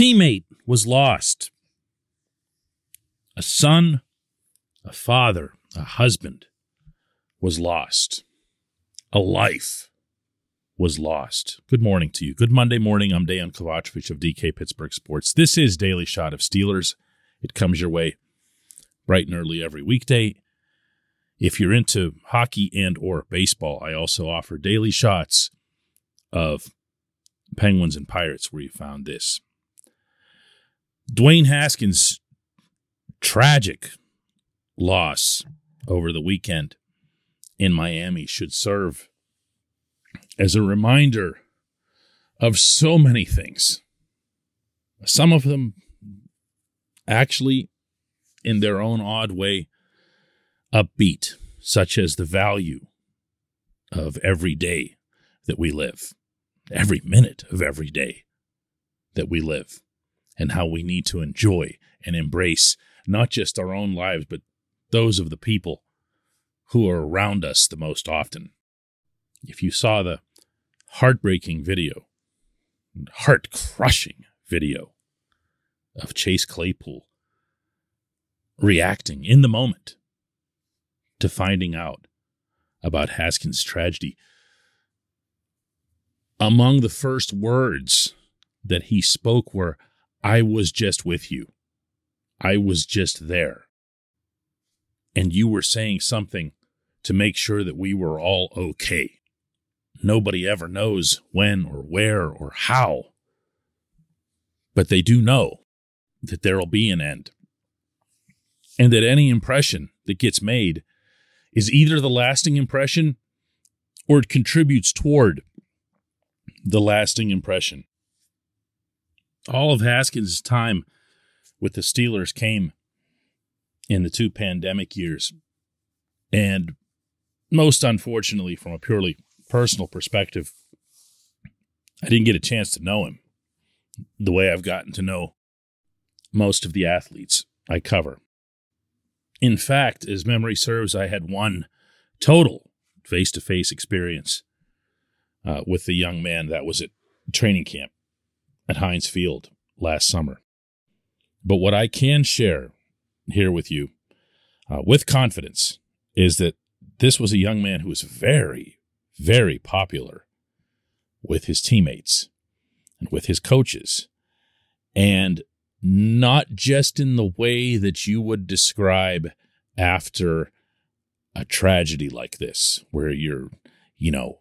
teammate was lost. A son, a father, a husband was lost. A life was lost. Good morning to you. Good Monday morning. I'm Dejan Kovacevic of DK Pittsburgh Sports. This is Daily Shot of Steelers. It comes your way bright and early every weekday. If you're into hockey and or baseball, I also offer daily shots of Penguins and Pirates where you found this. Dwayne Haskins' tragic loss over the weekend in Miami should serve as a reminder of so many things. Some of them actually, in their own odd way, upbeat, such as the value of every day that we live, every minute of every day that we live, and how we need to enjoy and embrace not just our own lives, but those of the people who are around us the most often. If you saw the heartbreaking video, heart crushing video of Chase Claypool reacting in the moment to finding out about Haskins' tragedy. Among the first words that he spoke were, I was just with you. I was just there. And you were saying something to make sure that we were all okay. Nobody ever knows when or where or how, but they do know that there will be an end. And that any impression that gets made is either the lasting impression or it contributes toward the lasting impression. All of Haskins' time with the Steelers came in the two pandemic years. And most unfortunately, from a purely personal perspective, I didn't get a chance to know him the way I've gotten to know most of the athletes I cover. In fact, as memory serves, I had one total face to face experience uh, with the young man that was at training camp at Heinz Field last summer. But what I can share here with you uh, with confidence is that this was a young man who was very, very popular with his teammates and with his coaches. And not just in the way that you would describe after a tragedy like this, where you're, you know,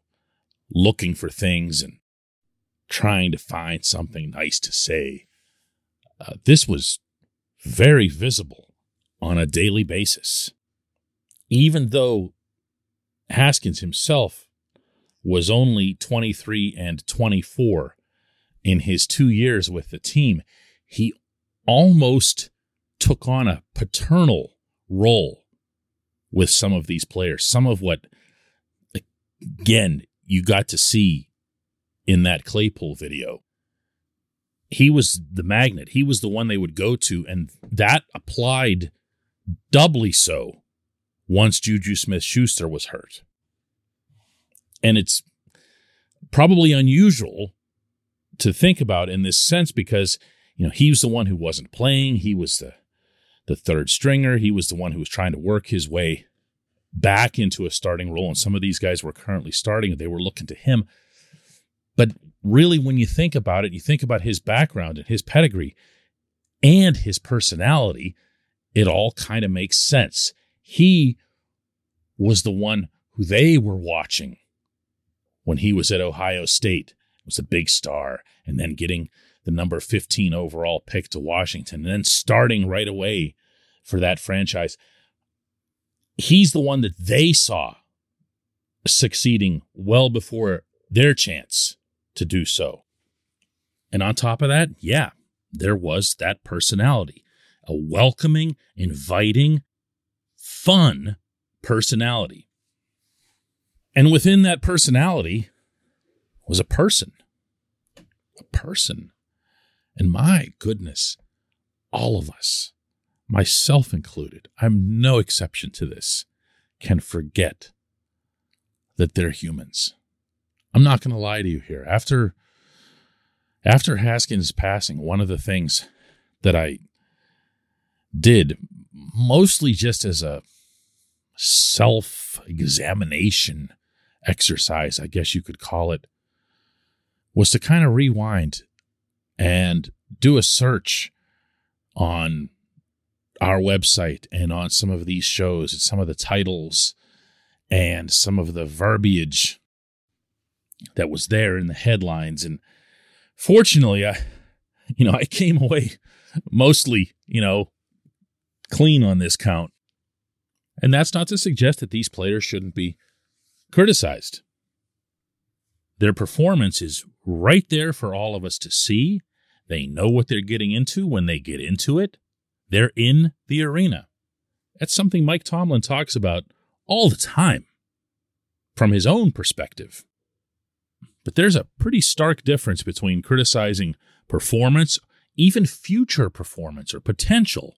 looking for things and trying to find something nice to say. Uh, this was very visible on a daily basis. Even though Haskins himself was only 23 and 24 in his two years with the team, he almost took on a paternal role with some of these players. Some of what, again, you got to see in that Claypool video. He was the magnet. He was the one they would go to, and that applied doubly so once Juju Smith Schuster was hurt. And it's probably unusual to think about in this sense because, you know, he was the one who wasn't playing. He was the the third stringer. He was the one who was trying to work his way back into a starting role. And some of these guys were currently starting. They were looking to him. But really, when you think about it, you think about his background and his pedigree and his personality, it all kind of makes sense. He was the one who they were watching when he was at Ohio State, was a big star, and then getting the number 15 overall pick to Washington, and then starting right away for that franchise. He's the one that they saw succeeding well before their chance to do so. And on top of that, yeah, there was that personality a welcoming, inviting, fun personality. And within that personality was a person. A person. And my goodness, all of us, myself included, I'm no exception to this, can forget that they're humans. I'm not going to lie to you here. After after Haskins' passing, one of the things that I did mostly just as a self-examination exercise, I guess you could call it, was to kind of rewind and do a search on our website and on some of these shows and some of the titles and some of the verbiage that was there in the headlines. And fortunately, I, you know, I came away mostly, you know, clean on this count. And that's not to suggest that these players shouldn't be criticized. Their performance is right there for all of us to see. They know what they're getting into when they get into it. They're in the arena. That's something Mike Tomlin talks about all the time from his own perspective. But there's a pretty stark difference between criticizing performance, even future performance or potential,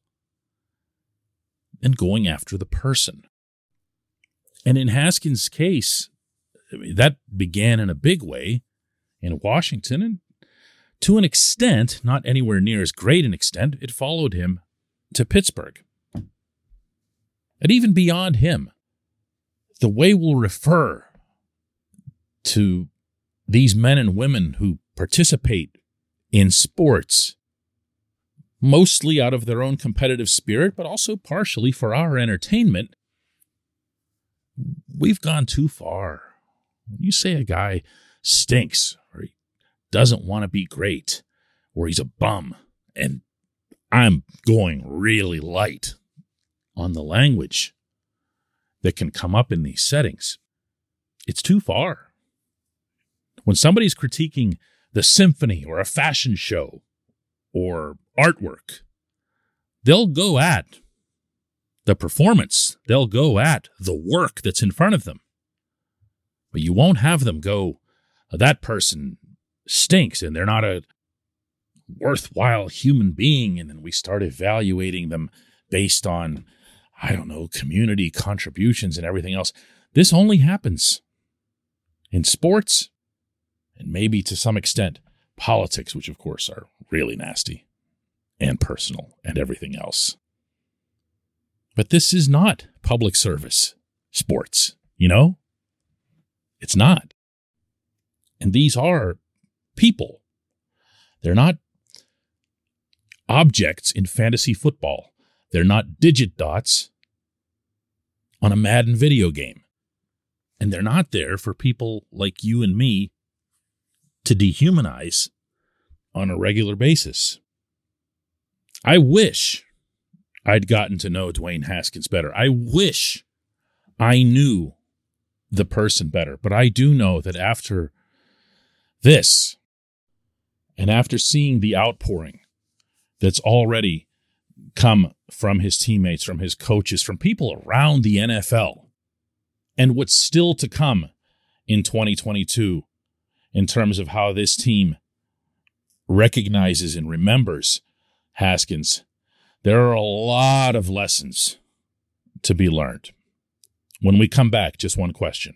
and going after the person. And in Haskins' case, that began in a big way in Washington, and to an extent, not anywhere near as great an extent, it followed him to Pittsburgh. And even beyond him, the way we'll refer to these men and women who participate in sports, mostly out of their own competitive spirit, but also partially for our entertainment, we've gone too far. When you say a guy stinks or he doesn't want to be great or he's a bum, and I'm going really light on the language that can come up in these settings, it's too far. When somebody's critiquing the symphony or a fashion show or artwork, they'll go at the performance, they'll go at the work that's in front of them. But you won't have them go, uh, that person stinks and they're not a worthwhile human being. And then we start evaluating them based on I don't know, community contributions and everything else. This only happens in sports and maybe to some extent politics, which of course are really nasty and personal and everything else. But this is not public service sports, you know? It's not. And these are people. They're not objects in fantasy football. They're not digit dots on a Madden video game. And they're not there for people like you and me to dehumanize on a regular basis. I wish I'd gotten to know Dwayne Haskins better. I wish I knew the person better. But I do know that after this, and after seeing the outpouring that's already come from his teammates, from his coaches, from people around the NFL, and what's still to come in 2022 in terms of how this team recognizes and remembers Haskins, there are a lot of lessons to be learned. When we come back, just one question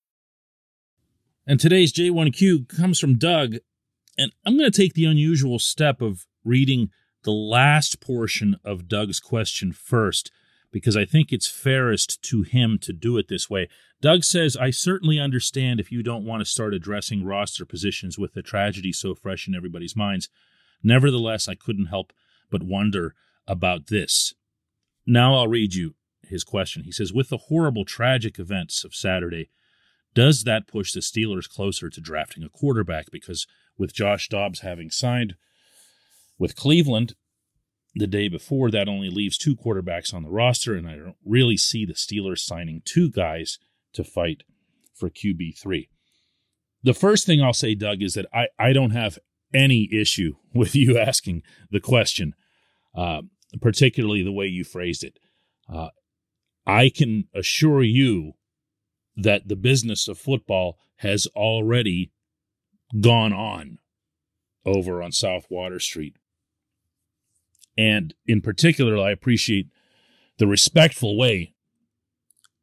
And today's J1Q comes from Doug. And I'm going to take the unusual step of reading the last portion of Doug's question first, because I think it's fairest to him to do it this way. Doug says, I certainly understand if you don't want to start addressing roster positions with the tragedy so fresh in everybody's minds. Nevertheless, I couldn't help but wonder about this. Now I'll read you his question. He says, With the horrible, tragic events of Saturday, does that push the Steelers closer to drafting a quarterback? Because with Josh Dobbs having signed with Cleveland the day before, that only leaves two quarterbacks on the roster, and I don't really see the Steelers signing two guys to fight for QB3. The first thing I'll say, Doug, is that I, I don't have any issue with you asking the question, uh, particularly the way you phrased it. Uh, I can assure you that the business of football has already gone on over on South Water Street. And in particular, I appreciate the respectful way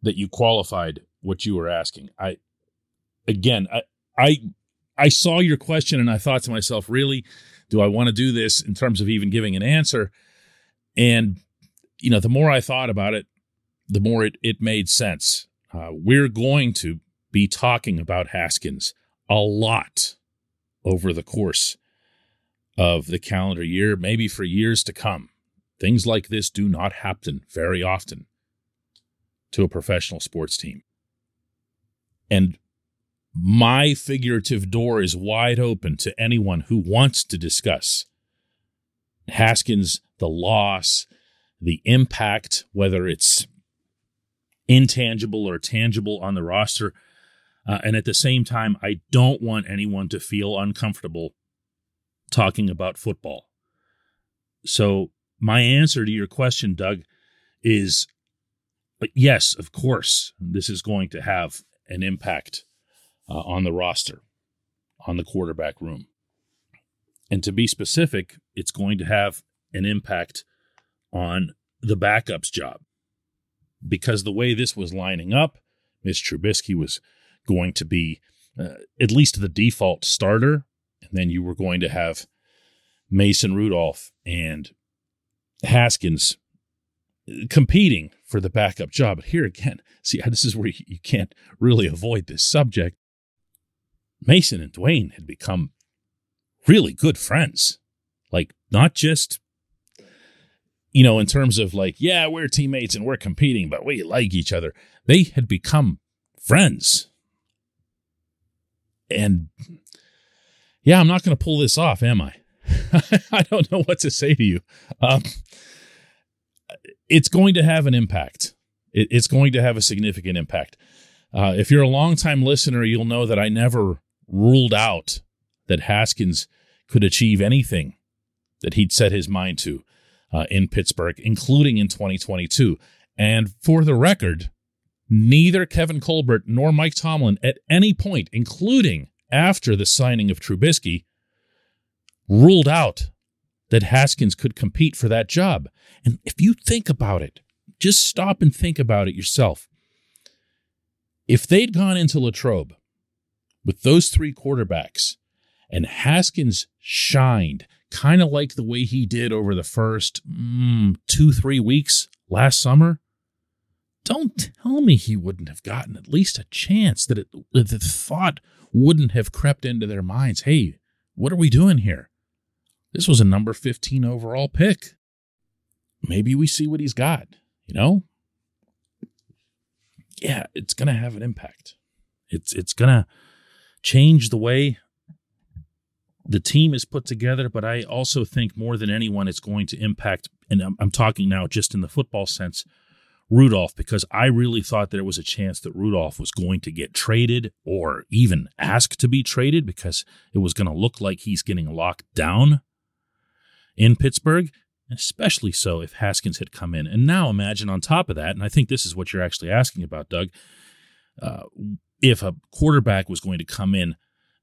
that you qualified what you were asking. I again, I I I saw your question and I thought to myself, really, do I want to do this in terms of even giving an answer? And you know, the more I thought about it, the more it, it made sense. Uh, we're going to be talking about Haskins a lot over the course of the calendar year, maybe for years to come. Things like this do not happen very often to a professional sports team. And my figurative door is wide open to anyone who wants to discuss Haskins, the loss, the impact, whether it's intangible or tangible on the roster. Uh, and at the same time, I don't want anyone to feel uncomfortable talking about football. So, my answer to your question, Doug, is yes, of course, this is going to have an impact uh, on the roster, on the quarterback room. And to be specific, it's going to have an impact on the backup's job because the way this was lining up, Mitch Trubisky was going to be uh, at least the default starter, and then you were going to have Mason Rudolph and Haskins competing for the backup job. But here again, see, this is where you can't really avoid this subject. Mason and Dwayne had become really good friends. Like, not just you know, in terms of like, yeah, we're teammates and we're competing, but we like each other. They had become friends. And yeah, I'm not going to pull this off, am I? I don't know what to say to you. Um, it's going to have an impact. It, it's going to have a significant impact. Uh, if you're a longtime listener, you'll know that I never ruled out that Haskins could achieve anything that he'd set his mind to uh, in Pittsburgh, including in 2022. And for the record, neither Kevin Colbert nor Mike Tomlin at any point, including after the signing of Trubisky, ruled out that Haskins could compete for that job. And if you think about it, just stop and think about it yourself. If they'd gone into Latrobe with those three quarterbacks and Haskins shined kind of like the way he did over the first mm, two, three weeks last summer, don't tell me he wouldn't have gotten at least a chance that, it, the thought wouldn't have crept into their minds hey, what are we doing here? This was a number 15 overall pick. Maybe we see what he's got, you know? Yeah, it's going to have an impact. It's it's going to change the way the team is put together, but I also think more than anyone, it's going to impact, and I'm, I'm talking now just in the football sense, Rudolph because I really thought there was a chance that Rudolph was going to get traded or even asked to be traded because it was going to look like he's getting locked down in Pittsburgh, especially so if Haskins had come in. And now imagine on top of that, and I think this is what you're actually asking about, Doug, uh, if a quarterback was going to come in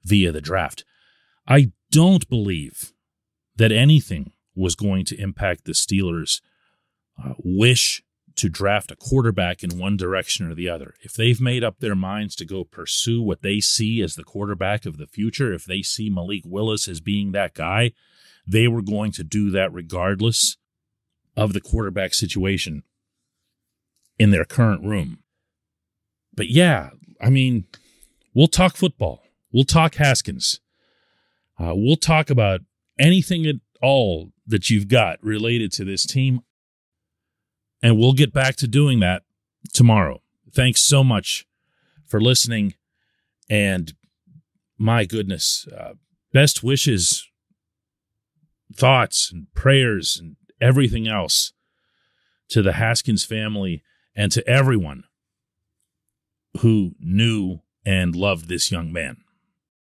via the draft. I don't believe that anything was going to impact the Steelers' uh, wish to draft a quarterback in one direction or the other. If they've made up their minds to go pursue what they see as the quarterback of the future, if they see Malik Willis as being that guy, they were going to do that regardless of the quarterback situation in their current room. But yeah, I mean, we'll talk football. We'll talk Haskins. Uh, we'll talk about anything at all that you've got related to this team. And we'll get back to doing that tomorrow. Thanks so much for listening. And my goodness, uh, best wishes, thoughts, and prayers, and everything else to the Haskins family and to everyone who knew and loved this young man.